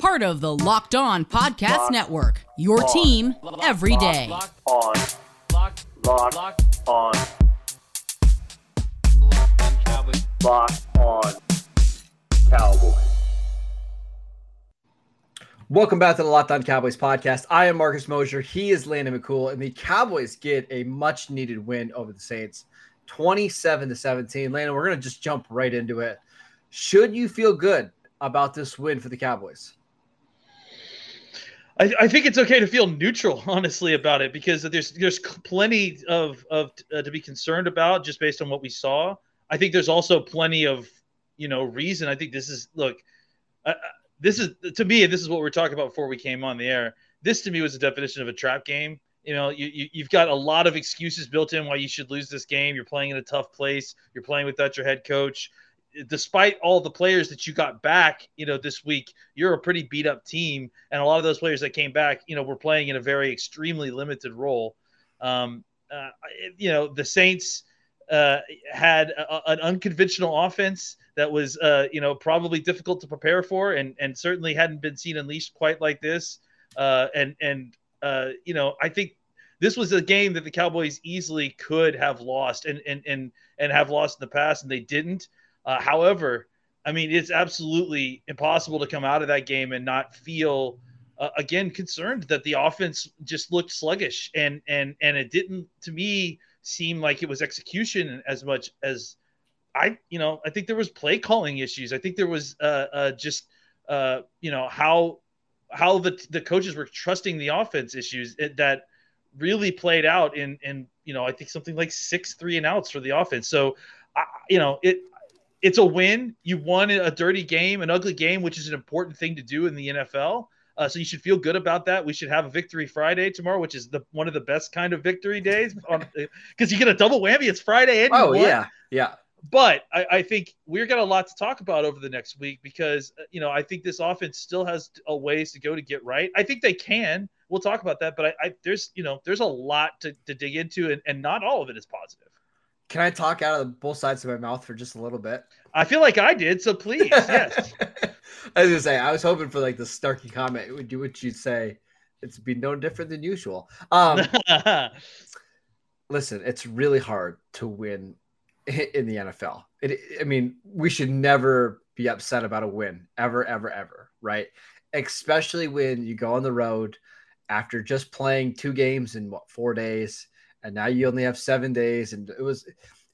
Part of the Locked On Podcast Locked Network, your On. team every day. on. Locked on. Locked on. Cowboys. Welcome back to the Locked On Cowboys podcast. I am Marcus Mosher. He is Landon McCool, and the Cowboys get a much needed win over the Saints, 27 to 17. Landon, we're going to just jump right into it. Should you feel good about this win for the Cowboys? I, I think it's okay to feel neutral, honestly, about it because there's there's plenty of of uh, to be concerned about just based on what we saw. I think there's also plenty of you know reason. I think this is look, uh, this is to me this is what we are talking about before we came on the air. This to me was the definition of a trap game. You know, you, you you've got a lot of excuses built in why you should lose this game. You're playing in a tough place. You're playing without your head coach despite all the players that you got back, you know, this week, you're a pretty beat up team, and a lot of those players that came back, you know, were playing in a very extremely limited role. Um, uh, you know, the Saints uh, had a, an unconventional offense that was, uh, you know, probably difficult to prepare for, and and certainly hadn't been seen unleashed quite like this. Uh, and and uh, you know, I think this was a game that the Cowboys easily could have lost, and and and and have lost in the past, and they didn't. Uh, however, I mean, it's absolutely impossible to come out of that game and not feel uh, again concerned that the offense just looked sluggish and and and it didn't to me seem like it was execution as much as I you know I think there was play calling issues. I think there was uh, uh just uh you know how how the the coaches were trusting the offense issues that really played out in in you know I think something like six three and outs for the offense. So I, you know it it's a win. You won a dirty game, an ugly game, which is an important thing to do in the NFL. Uh, so you should feel good about that. We should have a victory Friday tomorrow, which is the one of the best kind of victory days because you get a double whammy. It's Friday and oh yeah, yeah. But I, I think we're got a lot to talk about over the next week because uh, you know I think this offense still has a ways to go to get right. I think they can. We'll talk about that, but I, I there's you know there's a lot to, to dig into, and, and not all of it is positive. Can I talk out of both sides of my mouth for just a little bit? I feel like I did, so please, yes. I was gonna say I was hoping for like the Starkey comment. It Would you would you say it's be no different than usual? Um, listen, it's really hard to win in the NFL. It, I mean, we should never be upset about a win ever, ever, ever, right? Especially when you go on the road after just playing two games in what four days and now you only have seven days. And it was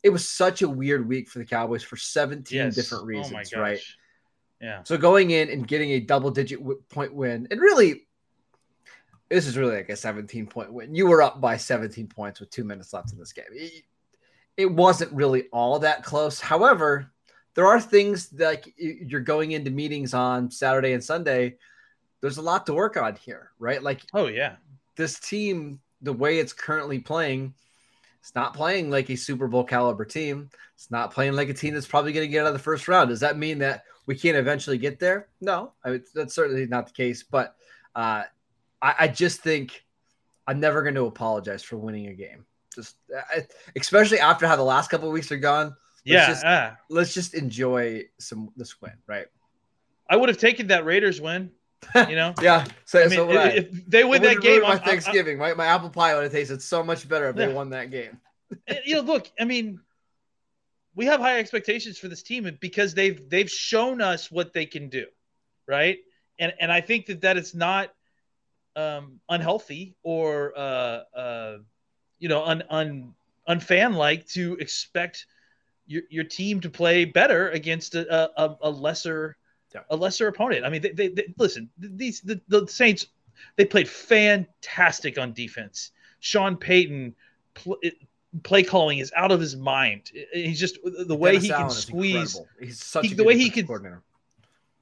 it was such a weird week for the Cowboys for 17 yes. different oh reasons, oh right? Yeah. So going in and getting a double digit w- point win, and really, this is really like a 17 point win. You were up by 17 points with two minutes left in this game. It, it wasn't really all that close. However, there are things like you're going into meetings on Saturday and Sunday. There's a lot to work on here, right? Like, oh yeah, this team the way it's currently playing, it's not playing like a Super Bowl caliber team. It's not playing like a team that's probably going to get out of the first round. Does that mean that we can't eventually get there? No, I mean, that's certainly not the case. But uh, I, I, just think I'm never going to apologize for winning a game. Just I, especially after how the last couple of weeks are gone. Let's yeah, just, uh, let's just enjoy some this win, right? I would have taken that Raiders win. You know, yeah. So, I mean, so if, if, they win that game, my I'm, Thanksgiving, I'm, my, my apple pie would have tasted so much better if they won that game. you know, look, I mean, we have high expectations for this team because they've they've shown us what they can do, right? And and I think that that is not um, unhealthy or uh, uh, you know un, un unfan like to expect your, your team to play better against a, a, a lesser Yeah. a lesser opponent. I mean, they, they, they listen. These the, the Saints they played fantastic on defense. Sean Payton pl- play calling is out of his mind. He's just the way Dennis he Allen can squeeze. He's such he- a the way he can- coordinator.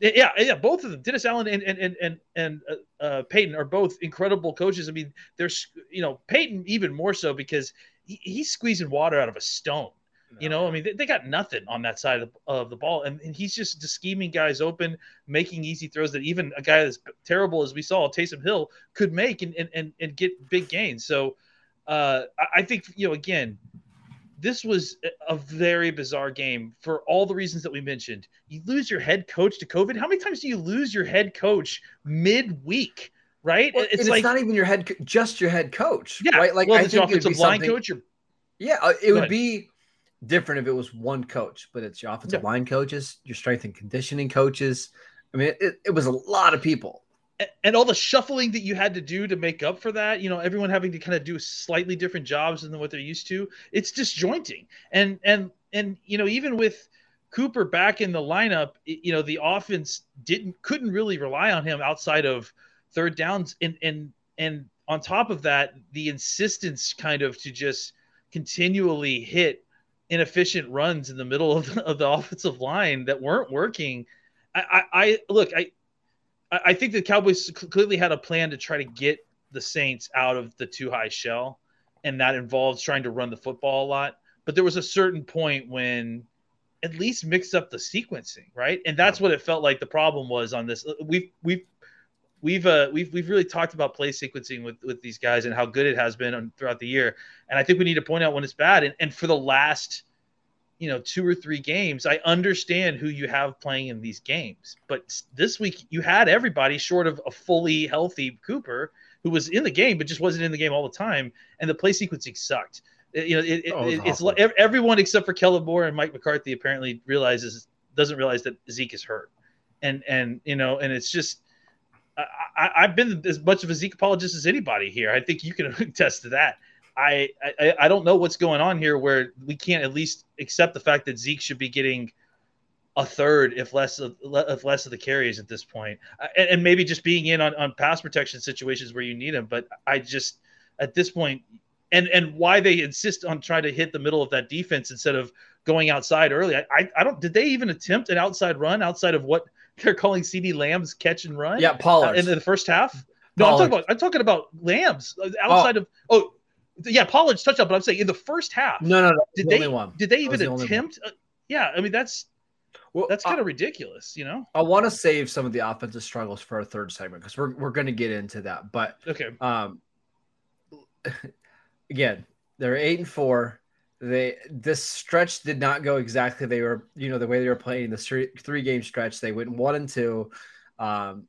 Yeah, yeah, both of them, Dennis Allen and and and and, and uh, uh, Payton are both incredible coaches. I mean, there's you know Payton even more so because he, he's squeezing water out of a stone. You know, I mean, they, they got nothing on that side of the, of the ball, and, and he's just scheming guys open, making easy throws that even a guy as terrible as we saw Taysom Hill could make and and and, and get big gains. So, uh, I, I think you know again, this was a- very bizarre game for all the reasons that we mentioned. You lose your head coach to COVID. How many times do you lose your head coach midweek? Right? Well, it's like it's not even your head, just your head coach, yeah, right? Like well, I think your it would be offensive line something- coach. Your Yeah, uh, it Go would ahead. be different if it was one coach, but it's your offensive Yeah. line coaches, your strength and conditioning coaches. I mean, it, it was a lot of people. a- and all the shuffling that you had to do to make up for that you know everyone having to kind of do slightly different jobs than what they're used to it's disjointing and and and you know even with cooper back in the lineup you know the offense didn't couldn't really rely on him outside of third downs and and and on top of that the insistence kind of to just continually hit inefficient runs in the middle of the, of the offensive line that weren't working I, I, I look I I I think the Cowboys clearly had a plan to try to get the Saints out of the two high shell, and that involves trying to run the football a lot. But there was a certain point when at least mix up the sequencing, right? And that's what it felt like the problem was on this. We've we've we've uh, we've we've really talked about play sequencing with with these guys and how good it has been on, throughout the year. And I think we need to point out when it's bad. And, and for the last you know two or three games i understand who you have playing in these games. But this week you had everybody short of a fully healthy cooper who was in the game but just wasn't in the game all the time. And the play sequencing sucked. It- you know it, it, Oh, it it's like everyone except for kellen moore and mike mccarthy apparently realizes doesn't realize that zeke is hurt. And and you know and it's just I, I've been as much of a Zeke apologist as anybody here. I think you can attest to that. I, I I don't know what's going on here where we can't at least accept the fact that Zeke should be getting a third, if less of if less of the carries at this Uh, and, and maybe just being in on, on pass protection situations where you need him. But I just at this point, and and why they insist on trying to hit the middle of that defense instead of going outside early. I I, I don't. Did they even attempt an outside run outside of what they're calling CeeDee Lamb's catch and run? Yeah, Pollard. Uh, in the first half. No, I'm talking about I'm talking about Lambs uh, outside of oh yeah, Pollard's touchdown. But I'm saying in the first half, no, no, no. did the they only one. did they even the attempt? Uh, yeah, I mean that's Well, that's kind of ridiculous, you know. I want to save some of the offensive struggles for our third segment because we're we're going to get into that. But Okay, um, again, they're eight and four. They this stretch did not go exactly. They were you know the way they were playing the three, three game stretch. They went one and two, um,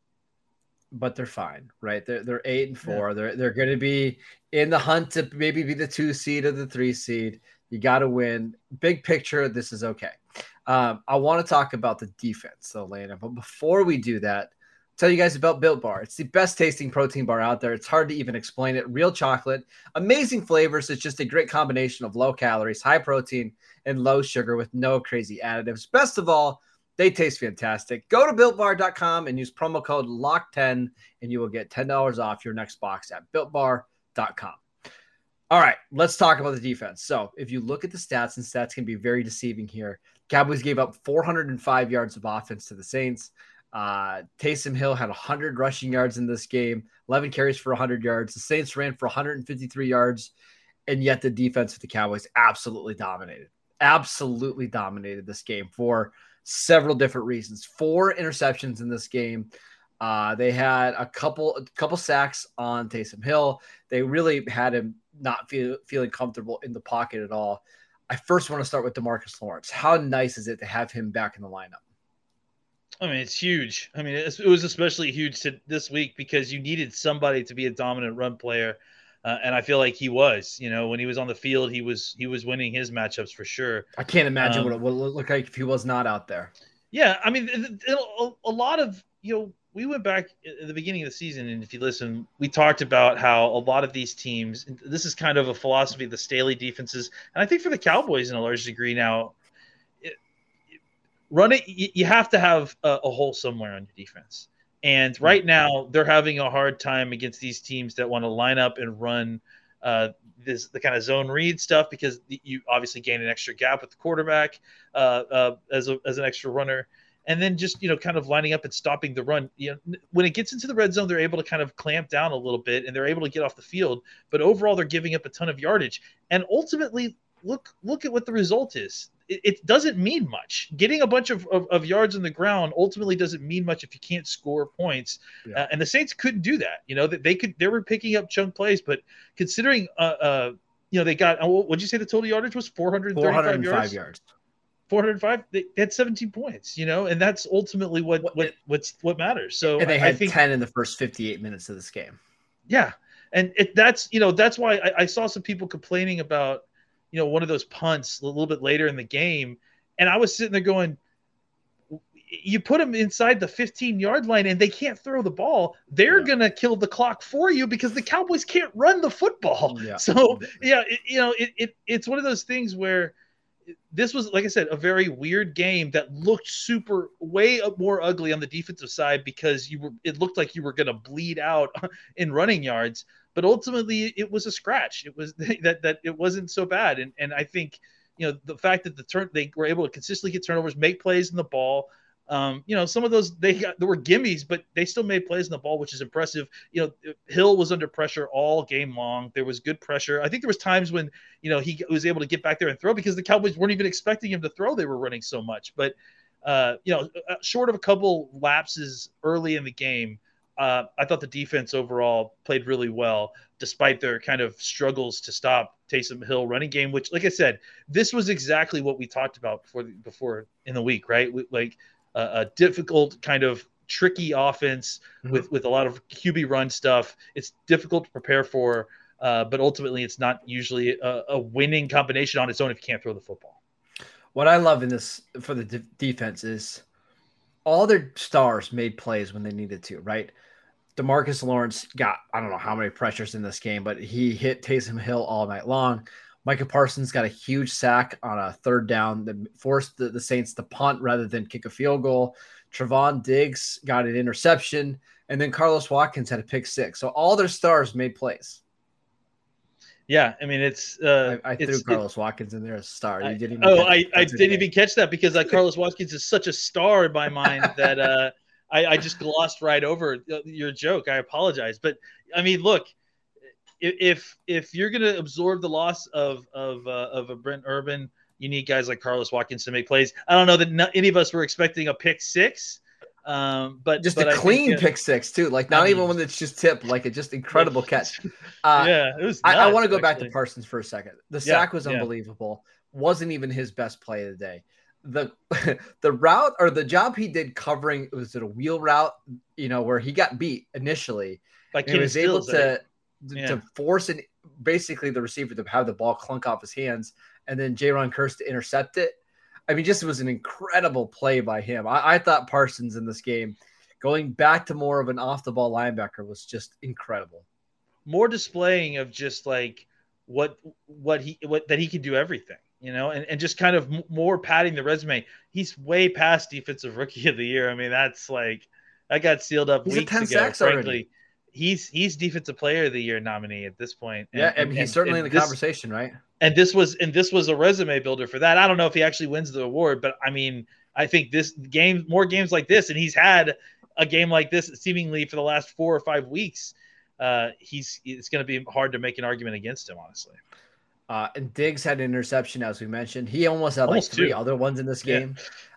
but they're fine, right? They're they're eight and four. They're they're going to be in the hunt to maybe be the two seed or the three seed. You got to win. Big picture, this is okay. Um, I want to talk about the defense, though, Lana. But before we do that, tell you guys about Built Bar. It's the best tasting protein bar out there. It's hard to even explain it. Real chocolate, amazing flavors. It's just a great combination of low calories, high protein, and low sugar with no crazy additives. Best of all, they taste fantastic. Go to builtbar.com and use promo code LOCK10 and you will get $10 off your next box at builtbar.com. All right, let's talk about the defense. So, if you look at the stats, and stats can be very deceiving here, Cowboys gave up 405 yards of offense to the Saints. Uh, Taysom Hill had 100 rushing yards in this game, 11 carries for 100 yards. The Saints ran for 153 yards, and yet the defense of the Cowboys absolutely dominated. Absolutely dominated this game for several different reasons. Four interceptions in this game. Uh, they had a couple, a couple sacks on Taysom Hill. They really had him not feel, feeling comfortable in the pocket at all. I first want to start with Demarcus Lawrence. How nice is it to have him back in the lineup? I mean it's huge. I mean it's, it was especially huge to this week because you needed somebody to be a dominant run player. Uh, and I feel like he was, you know, when he was on the field, he was he was winning his matchups for sure. I can't imagine Um, what it would look like if he was not out there. Yeah, I mean, it- it- a, a lot of you know, we went back at the beginning of the season, and if you listen, we talked about how a lot of these teams. This is kind of a philosophy of the Staley defenses, and I think for the Cowboys in a large degree now. Run it. You, you have to have a, a hole somewhere on your defense, and right now they're having a hard time against these teams that want to line up and run. Uh, this the kind of zone read stuff because you obviously gain an extra gap with the quarterback uh, uh, as a, as an extra runner. And then just you know kind of lining up and stopping the run. You know when it gets into the red zone they're able to kind of clamp down a little bit and they're able to get off the field. But overall they're giving up a ton of yardage. And ultimately look look at what the result is it, it doesn't mean much. Getting a bunch of, of, of yards on the ground ultimately doesn't mean much if you can't score points. Yeah. uh, and the saints couldn't do that. You know that they could they were picking up chunk plays but considering uh, uh you know they got uh, what would you say the total yardage was? 435 405 yards? yards. 405 they had 17 points you know and that's ultimately what What- what what's what matters. So And they I- I had think 10 in the first 58 minutes of this game. yeah. And it that's you know that's why I, I saw some people complaining about you know one of those punts a little bit later in the game and i was sitting there going you put them inside the 15 yard line and they can't throw the ball they're Yeah. gonna kill the clock for you because the cowboys can't run the football Yeah. so yeah it, you know it, it it's one of those things where this was like i said a very weird game that looked super way more ugly on the defensive side because you were it looked like you were going to bleed out in running yards but ultimately it was a scratch it was that that it wasn't so bad and and i think you know the fact that the turn they were able to consistently get turnovers make plays in the ball um, you know, some of those they got there were gimmies, but they still made plays in the ball, which is impressive. You know, Hill was under pressure all game long. There was good pressure. I think there was times when you know he was able to get back there and throw because the Cowboys weren't even expecting him to throw. They were running so much, but uh, you know, uh, short of a couple lapses early in the game, uh, I thought the defense overall played really well, despite their kind of struggles to stop Taysom Hill running game. Which, like I said, this was exactly what we talked about before before in the week, right? We, like a, a difficult kind of tricky offense Mhm. with with a lot of QB run stuff. It's difficult to prepare for, uh, but ultimately, it's not usually a, a winning combination on its own if you can't throw the football. What I love in this for the de- defense is all their stars made plays when they needed to, right? Demarcus Lawrence got I don't know how many pressures in this game, but he hit Taysom Hill all night long. Micah Parsons got a huge sack on a third down that forced the, the Saints to punt rather than kick a field goal. Trevon Diggs got an interception, and then Carlos Watkins had a pick six. So all their stars made plays. Yeah, I mean it's. Uh, I, I it's, threw it- Carlos Watkins in there as a star. You didn't. Even oh, I, I didn't today. even catch that because uh, Carlos Watkins is such a star in my mind that uh, I, I just glossed right over uh, your joke. I apologize, but I mean, look, if if you're gonna absorb the loss of of uh, of a Brent Urban, you need guys like Carlos Watkins to make plays. I don't know that any of us were expecting a pick six, um, but just but a I think, clean uh, pick six too. Like not I even when it's just tipped, like a just incredible catch. Uh, yeah, it was. I, I want to go back to. Parsons for a second. The Yeah, sack was yeah. unbelievable. Wasn't even his best play of the day. The the route or the job he did covering was it a wheel route, you know, where he got beat initially. And he was able Stills, right? to Yeah. to force an basically the receiver to have the ball clunk off his hands, and then Jayron Kearse to intercept it. I mean, just it was an incredible play by him. I, I thought Parsons in this game, going back to more of an off the ball linebacker, was just incredible. more displaying of just like what what he what that he can do everything you know and, and just kind of m- more padding the resume he's way past defensive rookie of the year i mean that's like I got sealed up He's weeks 10 ago frankly already. he's he's defensive player of the year nominee at this point Yeah, and, he's certainly and in the this- conversation, right? And this was and this was a resume builder for that i don't know if he actually wins the award but i mean i think this game more games like this and he's had a game like this seemingly for the last four or five weeks uh he's it's going to be hard to make an argument against him honestly Uh, and Diggs had an interception, as we mentioned. He almost had Almost like three two. other ones in this Yeah. game.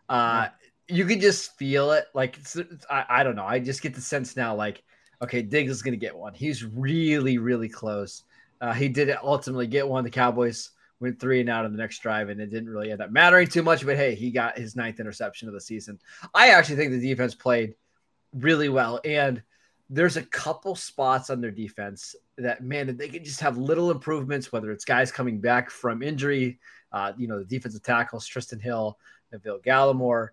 Uh, you could just feel it. Like it's, it's- I, I don't know. I just get the sense now, like, okay, Diggs is going to get one. He's really, really close. Uh, he did ultimately get one. The Cowboys went three and out on the next drive, and it didn't really end up mattering too much. But hey, he got his ninth interception of the season. I actually think the defense played really well, and there's a couple spots on their defense that man, they can just have little improvements, whether it's guys coming back from injury, uh, you know, the defensive tackles, Trysten Hill, Neville Gallimore,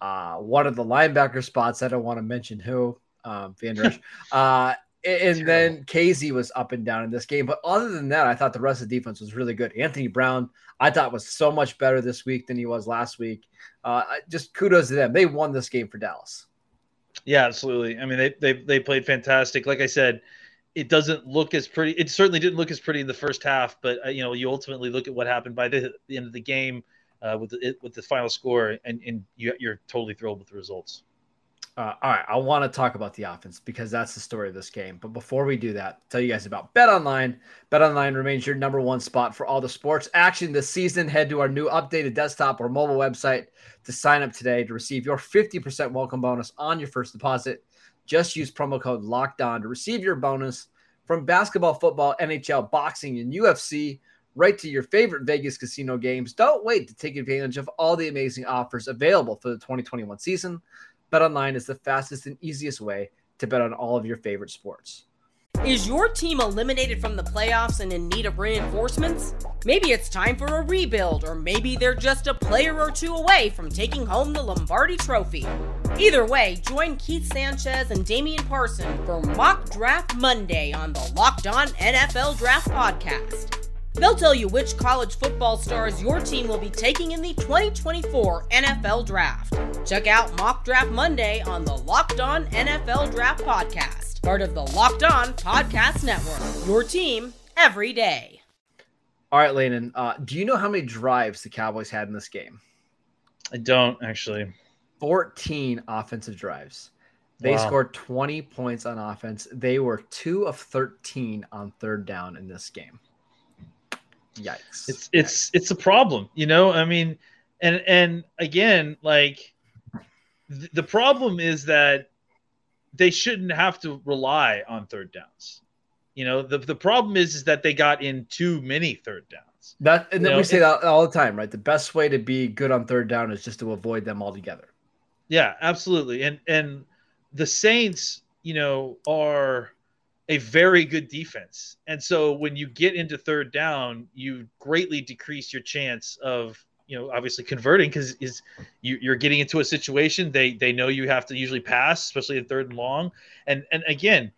uh, one of the linebacker spots, I don't want to mention who, um, Vander Esch. uh, and then Kazee was up and down in this game. But other than that, I thought the rest of the defense was really good. Anthony Brown, I thought was so much better this week than he was last week. Uh, just kudos to them. They won this game for Dallas. Yeah, absolutely. I mean, they they they played fantastic. Like I said, it doesn't look as pretty. It certainly didn't look as pretty in the first half, but uh, you know, you ultimately look at what happened by the, the end of the game uh, with the with the final score, and and you, you're totally thrilled with the results. Uh, all right, I want to talk about the offense because that's the story of this game. But before we do that, tell you guys about Bet Online. Bet Online remains your number one spot for all the sports action this season. Head to our new updated desktop or mobile website to sign up today to receive your 50% welcome bonus on your first deposit. Just use promo code Locked On to receive your bonus from basketball, football, NHL, boxing, and UFC right to your favorite Vegas casino games. Don't wait to take advantage of all the amazing offers available for the 2021 season. BetOnline is the fastest and easiest way to bet on all of your favorite sports. Is your team eliminated from the playoffs and in need of reinforcements? Maybe it's time for a rebuild, or maybe they're just a player or two away from taking home the Lombardi Trophy. Either way, join Keith Sanchez and Damian Parson for Mock Draft Monday on the Locked On NFL Draft Podcast. They'll tell you which college football stars your team will be taking in the 2024 NFL Draft. Check out Mock Draft Monday on the Locked On NFL Draft Podcast, part of the Locked On Podcast Network. Your team every day. All right, Landon, uh, do you know how many drives the Cowboys had in this game? I don't actually. 14 offensive drives. They wow. scored 20 points on offense. They were two of 13 on third down in this game. Yikes. It's it's Yikes. it's a problem, you know? I mean, and and again, like th- the problem is that they shouldn't have to rely on third downs. You know, the the problem is is that they got in too many third downs. That and then we say that all the time, right? The best way to be good on third down is just to avoid them altogether. Yeah, absolutely. And and the Saints, you know, are a very good defense. And so when you get into third down, you greatly decrease your chance of, you know, obviously converting because is you, you're getting into a situation they they know you have to usually pass, especially in third and long. And and again,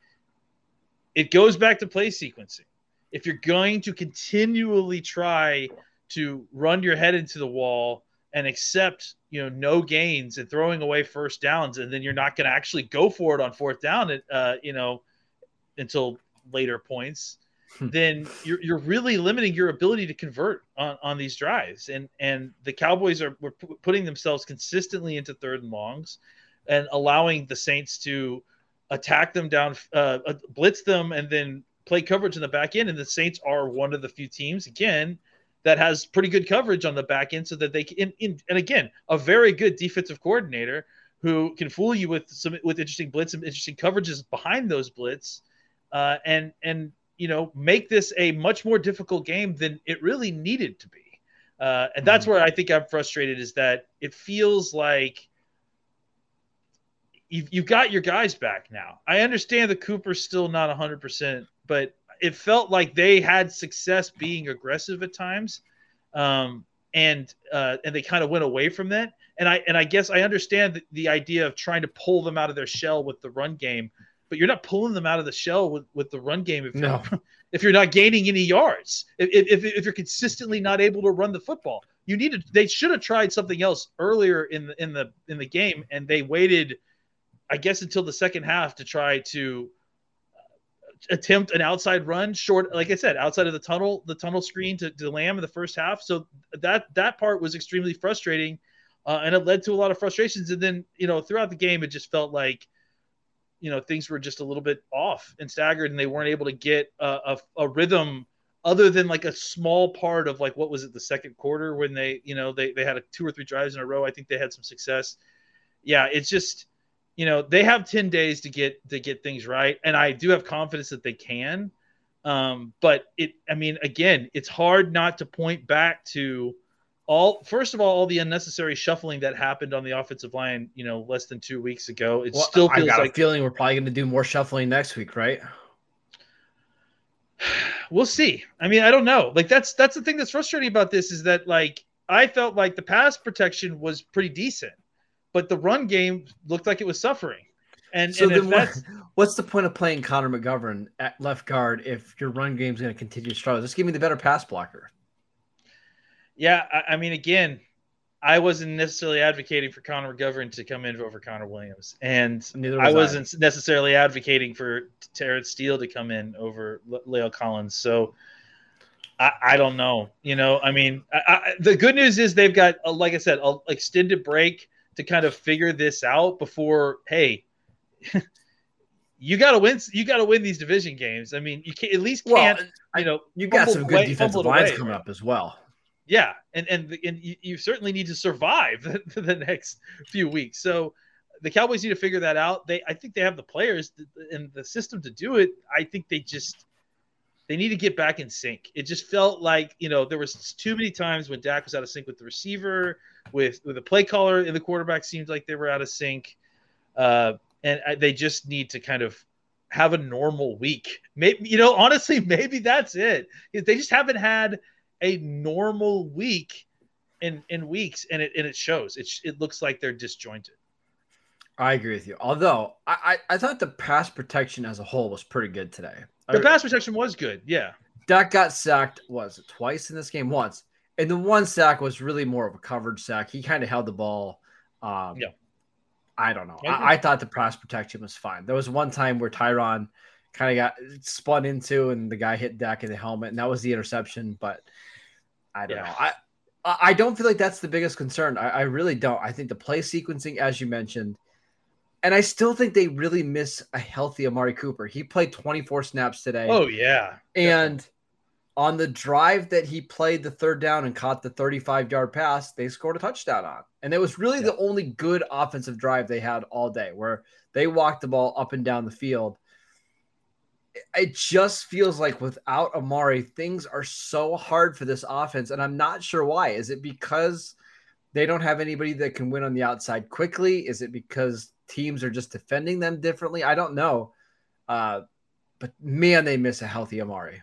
it goes back to play sequencing. If you're going to continually try to run your head into the wall and accept you know no gains and throwing away first downs and then you're not going to actually go for it on fourth down uh, you know until later points, hmm. then you're, you're really limiting your ability to convert on, on these drives. And and the Cowboys are were putting themselves consistently into third and longs, and allowing the Saints to attack them down, uh, uh, blitz them, and then play coverage in the back end. And the Saints are one of the few teams again that has pretty good coverage on the back end, so that they can. In, in, and again, a very good defensive coordinator who can fool you with some with interesting blitz and interesting coverages behind those blitz uh, and and you know make this a much more difficult game than it really needed to be. Uh, and that's mm-hmm. where I think I'm frustrated is that it feels like you've, you've got your guys back now. I understand the Cooper's still not 100%, but it felt like they had success being aggressive at times. Um, and uh, and they kind of went away from that. And I and I guess I understand the, the idea of trying to pull them out of their shell with the run game, but you're not pulling them out of the shell with, with the run game if, no. you're, if you're not gaining any yards. If, if, if you're consistently not able to run the football, you need to. They should have tried something else earlier in the in the in the game, and they waited, I guess, until the second half to try to uh, attempt an outside run short like i said outside of the tunnel the tunnel screen to, to lamb in the first half so that that part was extremely frustrating uh, and it led to a lot of frustrations and then you know throughout the game it just felt like you know things were just a little bit off and staggered, and they weren't able to get a, a, a rhythm other than like a small part of like what was it the second quarter when they you know they they had a two or three drives in a row. I think they had some success. Yeah, it's just you know they have 10 days to get to get things right and i do have confidence that they can um, but it i mean again it's hard not to point back to all first of all, all the unnecessary shuffling that happened on the offensive line, you know, less than two weeks ago. It Well, still I feels got like a feeling we're probably going to do more shuffling next week, right? we'll see. I mean, I don't know. Like that's that's the thing that's frustrating about this is that like I felt like the pass protection was pretty decent, but the run game looked like it was suffering. And, So and then, what, what's the point of playing Connor McGovern at left guard if your run game's going to continue to struggle? Just give me the better pass blocker. Yeah, I, I mean, again, I wasn't necessarily advocating for Connor McGovern to come in over Connor Williams, and Neither I was I. wasn't necessarily advocating for Terence Steele to come in over Le- La'el Collins. So I, I don't know. You know, I mean, I, I, the good news is they've got, a, like I said, an extended break to kind of figure this out before. Hey, you got to win. You got to win these division games. I mean, you can at least can't. you know, You've got some good away- defensive lines away, coming right? up as well. Yeah, and and and you, certainly need to survive the, the next few weeks. So the Cowboys need to figure that out. They, I think they have the players and the system to do it. I think they just they need to get back in sync. It just felt like you know there was too many times when Dak was out of sync with the receiver, with with the play caller and the quarterback seemed like they were out of sync, uh, and I, they just need to kind of have a normal week. Maybe you know honestly maybe that's it. They just haven't had a normal week in in weeks, and it and it shows. It it looks like they're disjointed. I agree with you. Although I, I, I thought the pass protection as a whole was pretty good today. The I- pass protection was good. Yeah. Dak got sacked was it twice in this game once, and the one sack was really more of a coverage sack. He kind of held the ball. Um, Yeah. I don't know. I. I, I thought the pass protection was fine. There was one time where Tyron kind of got spun into, and the guy hit Dak in the helmet, and that was the interception. But I don't Yeah. know. I I don't feel like that's the biggest concern. I, I really don't. I think the play sequencing, as you mentioned, and I still think they really miss a healthy Amari Cooper. He played 24 snaps today. Oh yeah. And on the drive that he played the third down and caught the 35 yard pass, they scored a touchdown on. And it was really the only good offensive drive they had all day where they walked the ball up and down the field. It just feels like without Amari, things are so hard for this offense. And I'm not sure why. Is it because they don't have anybody that can win on the outside quickly? Is it because teams are just defending them differently? I don't know. Uh, but man, they miss a healthy Amari.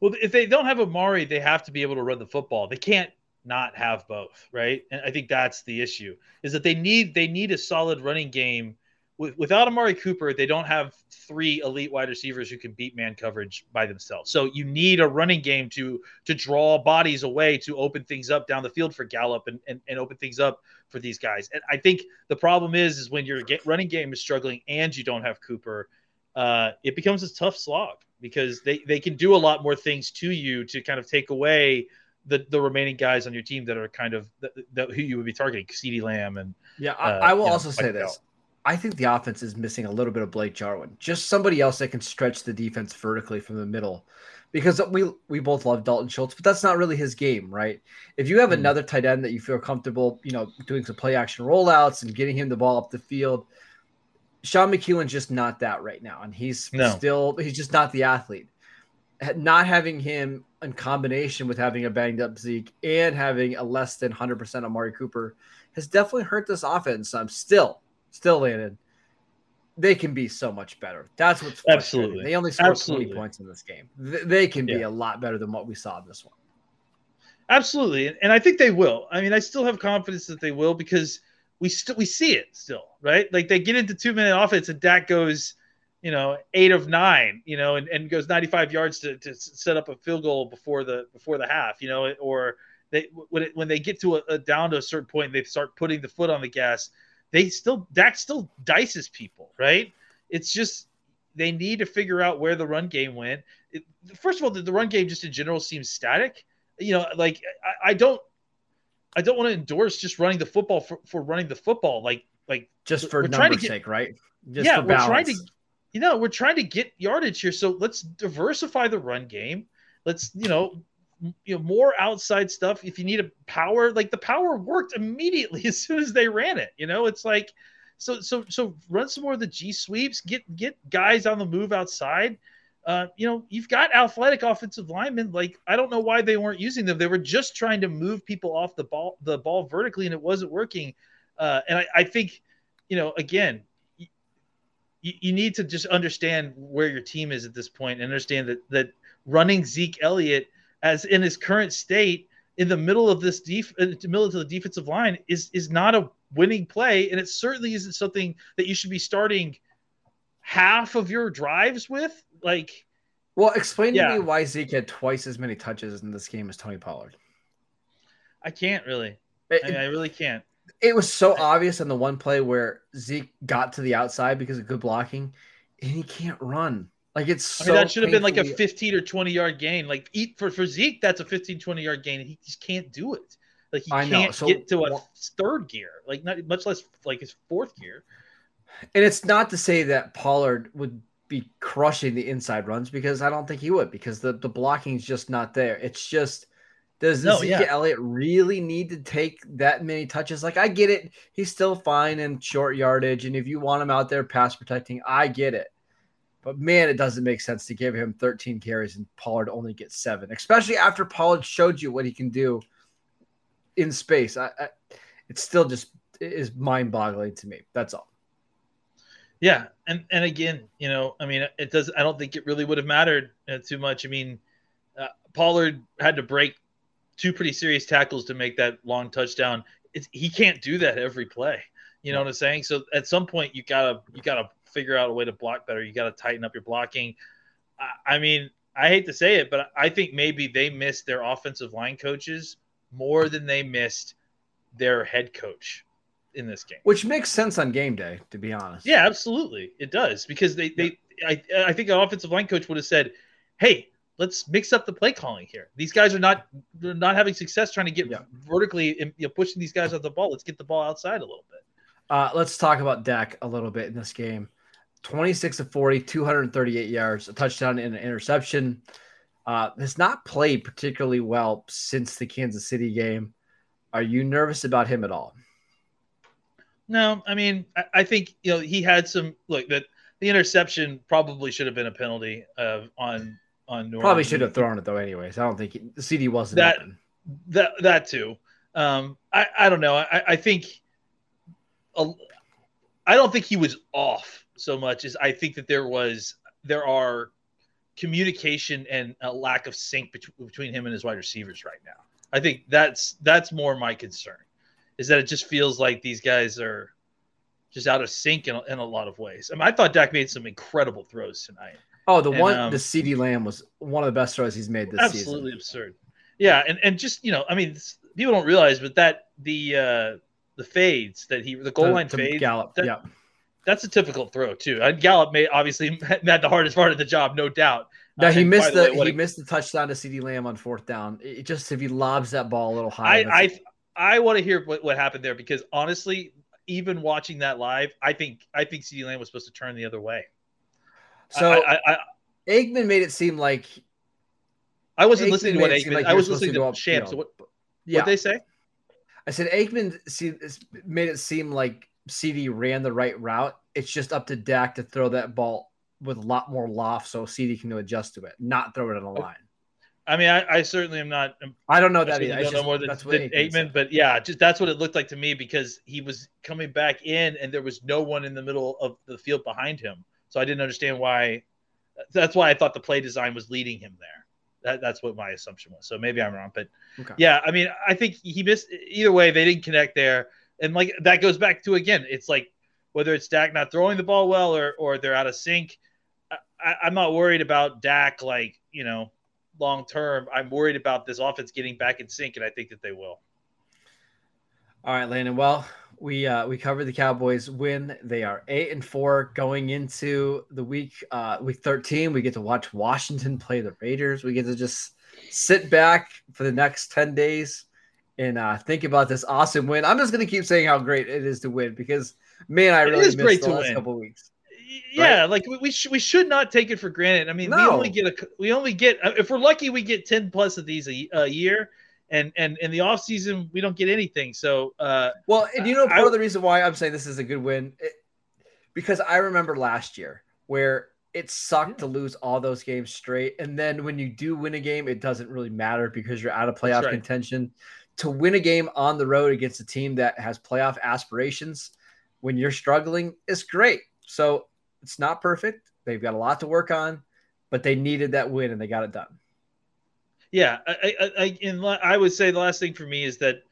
Well, if they don't have Amari, they have to be able to run the football. They can't not have both, right? And I think that's the issue is that they need they need a solid running game. With, without Amari Cooper, they don't have three elite wide receivers who can beat man coverage by themselves. So you need a running game to to draw bodies away to open things up down the field for Gallup and, and, and open things up for these guys. And I think the problem is is when your get, running game is struggling and you don't have Cooper, uh, it becomes a tough slog because they, they can do a lot more things to you to kind of take away the, the remaining guys on your team that are kind of the, the, who you would be targeting, CeeDee Lamb and Yeah, I, Uh, I will you know, also say this. I think the offense is missing a little bit of Blake Jarwin, just somebody else that can stretch the defense vertically from the middle. Because we we both love Dalton Schultz, but that's not really his game, right? If you have Hmm. another tight end that you feel comfortable, you know, doing some play action rollouts and getting him the ball up the field, Sean McKeon's just not that right now, and he's No. still he's just not the athlete. Not having him in combination with having a banged up Zeke and having a less than 100% Amari Cooper has definitely hurt this offense some. Still, still, Landon, they can be so much better. That's what's. Absolutely. They only scored Absolutely. 20 points in this game. They can be Yeah. a lot better than what we saw in this one. Absolutely, and, and I think they will. I mean, I still have confidence that they will because we still we see it still, right? Like they get into two minute offense and Dak goes, you know, eight of nine, you know, and, and goes ninety five yards to, to set up a field goal before the before the half, you know, or they when it, when they get to a, a down to a certain point, they start putting the foot on the gas. They still Dak still dices people, right? It's just they need to figure out where the run game went. It, first of all, the, the run game just in general seems static you know, like I, I don't, I don't want to endorse just running the football for, for running the football. Like, like Just for We're trying to numbers' get- sake, right? Just yeah, for we're trying to, you know, we're trying to get yardage here. So let's diversify the run game. Let's, you know, you know, more outside stuff. If you need a power, like the power worked immediately as soon as they ran it. You know, it's like, so, so, so run some more of the G sweeps. Get get guys on the move outside. uh, you know, you've got athletic offensive linemen. Like, I don't know why they weren't using them. They were just trying to move people off the ball, the ball vertically, and it wasn't working. Uh, and I, I think, you know, again, you, you need to just understand where your team is at this point and understand that that running Zeke Elliott as in his current state in the middle of this def- in the middle of the defensive line is is not a winning play, and it certainly isn't something that you should be starting half of your drives with. Like, Well, explain Yeah. to me why Zeke had twice as many touches in this game as Tony Pollard. I can't really. It, I, I really can't. it was so obvious on the one play where Zeke got to the outside because of good blocking, and he can't run. Like it's I so mean, that should have been like a 15 or 20 yard gain. Like, eat for, for Zeke, that's a 15, 20 yard gain. and He just can't do it. Like, he I can't So get to a third gear, like, not much less like his fourth gear. And it's not to say that Pollard would be crushing the inside runs because I don't think he would because the, the blocking is just not there. It's just does No, Zeke yeah. Elliott really need to take that many touches? Like I get it, he's still fine in short yardage, and if you want him out there pass protecting, I get it. But man, it doesn't make sense to give him 13 carries and Pollard only gets seven, especially after Pollard showed you what he can do in space. I, I it's still just it is mind boggling to me. That's all. Yeah, and and again, you know, I mean, it does. I don't think it really would have mattered uh, too much. I mean, uh, Pollard had to break two pretty serious tackles to make that long touchdown. It's, he can't do that every play. You know what I'm saying? So at some point, you gotta you gotta figure out a way to block better. You gotta tighten up your blocking. I, I mean, I hate to say it, but I think maybe they missed their offensive line coaches more than they missed their head coach in this game. Which makes sense on game day, to be honest. Yeah, absolutely, it does because they they I I think an offensive line coach would have said, "Hey, let's mix up the play calling here. These guys are not they're not having success trying to get Yeah. vertically you know, pushing these guys off the ball. Let's get the ball outside a little bit." Uh, let's talk about Dak a little bit in this game. 26 of 40, 238 yards, a touchdown and an interception. Uh, has not played particularly well since the Kansas City game. Are you nervous about him at all? No, I mean, I, I think you know he had some look that the interception probably should have been a penalty uh, on on New Probably should have thrown it though, anyways. I don't think the CeeDee wasn't That- open. that that too. Um, I I don't know. I I think a, I don't think he was off so much is I think that there was there are communication and a lack of sync between, between him and his wide receivers right now. I think that's that's more my concern is that it just feels like these guys are just out of sync in, a- in a lot of ways. I mean, I thought Dak made some incredible throws tonight. Oh, the And, one, um, the CeeDee Lamb was one of the best throws he's made this absolutely season. Absolutely absurd. Yeah, and and just you know, I mean, people don't realize, but that the uh the fades that he the goal To- line to fades Gallup. that- yeah. That's a typical throw too. And Gallup may obviously had the hardest part of the job, no doubt. Now Uh, he missed the the, way, he a- missed the touchdown to CeeDee Lamb on fourth down. It, it just if he lobs that ball a little high, I I I want to hear what, what happened there because honestly, even watching that live, I think I think CeeDee Lamb was supposed to turn the other way. so I, I, I, Aikman made it seem like I wasn't Aikman listening to what Aikman. like I was to listening go to Shams. upfield. So what yeah. what they say? I said Aikman made it seem like CeeDee ran the right route. It's just up to Dak to throw that ball with a lot more loft so CeeDee can adjust to it, not throw it on a line. I mean, I, I certainly am not um, I don't know I that either. Don't know just- more than, than Aikman, but yeah, just that's what it looked like to me because he was coming back in and there was no one in the middle of the field behind him. So I didn't understand why. That's why I thought the play design was leading him there. That, that's what my assumption was. So maybe I'm wrong, but Okay. yeah, I mean, I think he missed either way. They didn't connect there, and like that goes back to again, it's like whether it's Dak not throwing the ball well or or they're out of sync. I, I'm not worried about Dak like you know long term. I'm worried about this offense getting back in sync, and I think that they will. All right, Landon. Well, we uh, we covered the Cowboys win. They are eight and four going into the week uh, week thirteen. We get to watch Washington play the Raiders. We get to just sit back for the next ten days and uh, think about this awesome win. I'm just gonna keep saying how great it is to win because man, I It really missed great the to last win. couple weeks. Yeah, like we we, sh- we should not take it for granted. I mean, we only get a we only get if we're lucky, we get ten plus of these a, a year, and and in the off season we don't get anything. So uh, Well, and you know, part I- of the reason why I'm saying this is a good win, it, because I remember last year where it sucked to lose all those games straight. And then when you do win a game, it doesn't really matter because you're out of playoff right. contention. To win a game on the road against a team that has playoff aspirations when you're struggling is great. So it's not perfect. They've got a lot to work on, but they needed that win and they got it done. Yeah, I, I, I, and I would say the last thing for me is that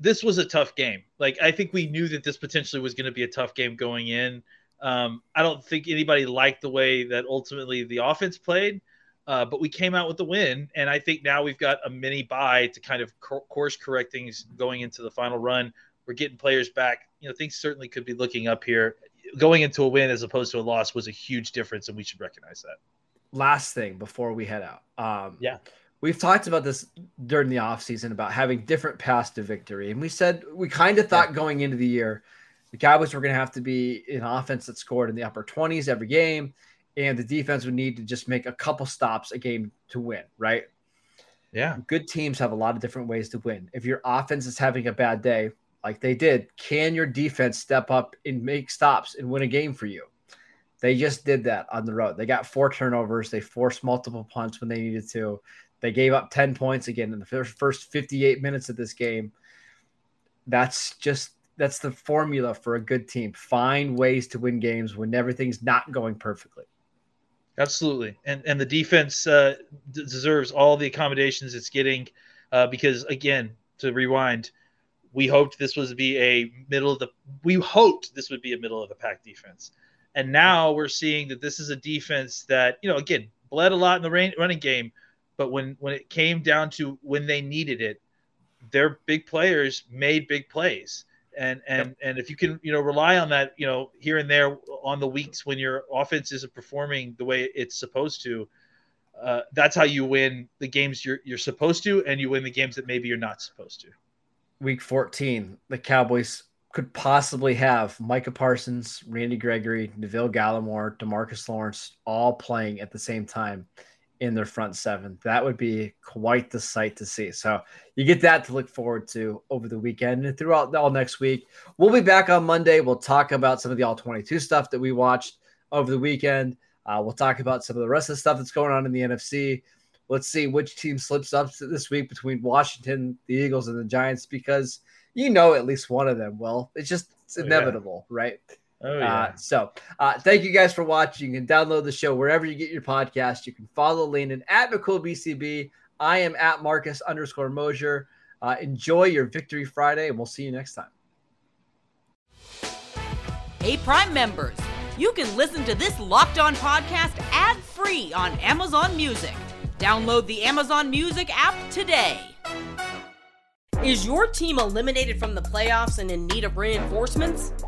this was a tough game. Like I think we knew that this potentially was going to be a tough game going in. Um, I don't think anybody liked the way that ultimately the offense played, uh, but we came out with the win, and I think now we've got a mini bye to kind of course correct things going into the final run. We're getting players back. You know, things certainly could be looking up here. Going into a win as opposed to a loss was a huge difference, and we should recognize that. Last thing before we head out. Um, yeah. We've talked about this during the offseason about having different paths to victory. And we said we kind of thought yeah. going into the year the Cowboys were going to have to be an offense that scored in the upper 20s every game, and the defense would need to just make a couple stops a game to win, right? Yeah. Good teams have a lot of different ways to win. If your offense is having a bad day, like they did, can your defense step up and make stops and win a game for you? They just did that on the road. They got four turnovers. They forced multiple punts when they needed to. They gave up 10 points again in the first 58 minutes of this game. That's just that's the formula for a good team. Find ways to win games when everything's not going perfectly. Absolutely, and and the defense uh, d- deserves all the accommodations it's getting, uh, because again, to rewind, we hoped this was be a middle of the we hoped this would be a middle of the pack defense, and now we're seeing that this is a defense that you know again bled a lot in the rain, running game, but when when it came down to when they needed it, their big players made big plays and and yep. and if you can you know rely on that you know here and there on the weeks when your offense isn't performing the way it's supposed to uh, that's how you win the games you're you're supposed to and you win the games that maybe you're not supposed to week 14 the cowboys could possibly have micah parsons randy gregory neville gallimore demarcus lawrence all playing at the same time in their front seven. That would be quite the sight to see. So you get that to look forward to over the weekend and throughout all next week. We'll be back on Monday. We'll talk about some of the all 22 stuff that we watched over the weekend. Uh, we'll talk about some of the rest of the stuff that's going on in the NFC. Let's see which team slips up this week between Washington, the Eagles, and the Giants because you know at least one of them will. It's just it's inevitable, oh, yeah. right? Oh, uh, yeah. Uh, so uh, thank you guys for watching. You can download the show wherever you get your podcast. You can follow Landon at BCB. I am at Marcus underscore Mosher. Uh, enjoy your Victory Friday, and we'll see you next time. Hey, Prime members, you can listen to this Locked On podcast ad free on Amazon Music. Download the Amazon Music app today. Is your team eliminated from the playoffs and in need of reinforcements?